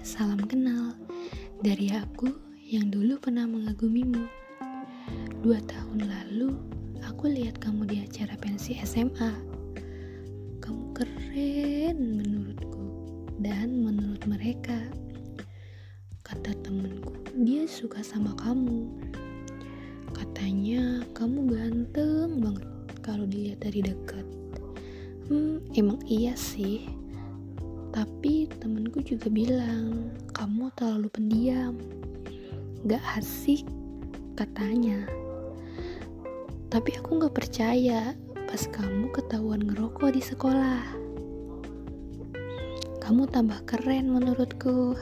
Salam kenal dari aku yang dulu pernah mengagumimu. Dua tahun lalu, aku lihat kamu di acara pensi SMA. Kamu keren menurutku dan menurut mereka. Kata temenku, dia suka sama kamu. Katanya kamu ganteng banget kalau dilihat dari dekat. Hmm, emang iya sih tapi temenku juga bilang, kamu terlalu pendiam. Gak asik, katanya. Tapi aku gak percaya pas kamu ketahuan ngerokok di sekolah. Kamu tambah keren menurutku.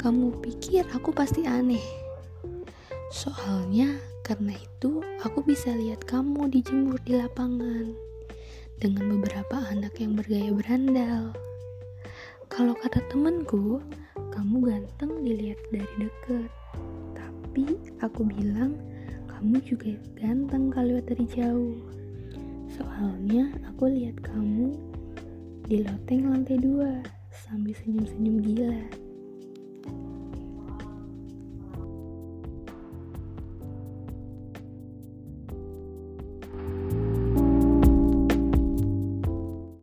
Kamu pikir aku pasti aneh. Soalnya karena itu aku bisa lihat kamu dijemur di lapangan dengan beberapa anak yang bergaya berandal. Kalau kata temenku, kamu ganteng dilihat dari dekat. Tapi aku bilang, kamu juga ganteng kalau lihat dari jauh. Soalnya aku lihat kamu di loteng lantai dua sambil senyum-senyum gila.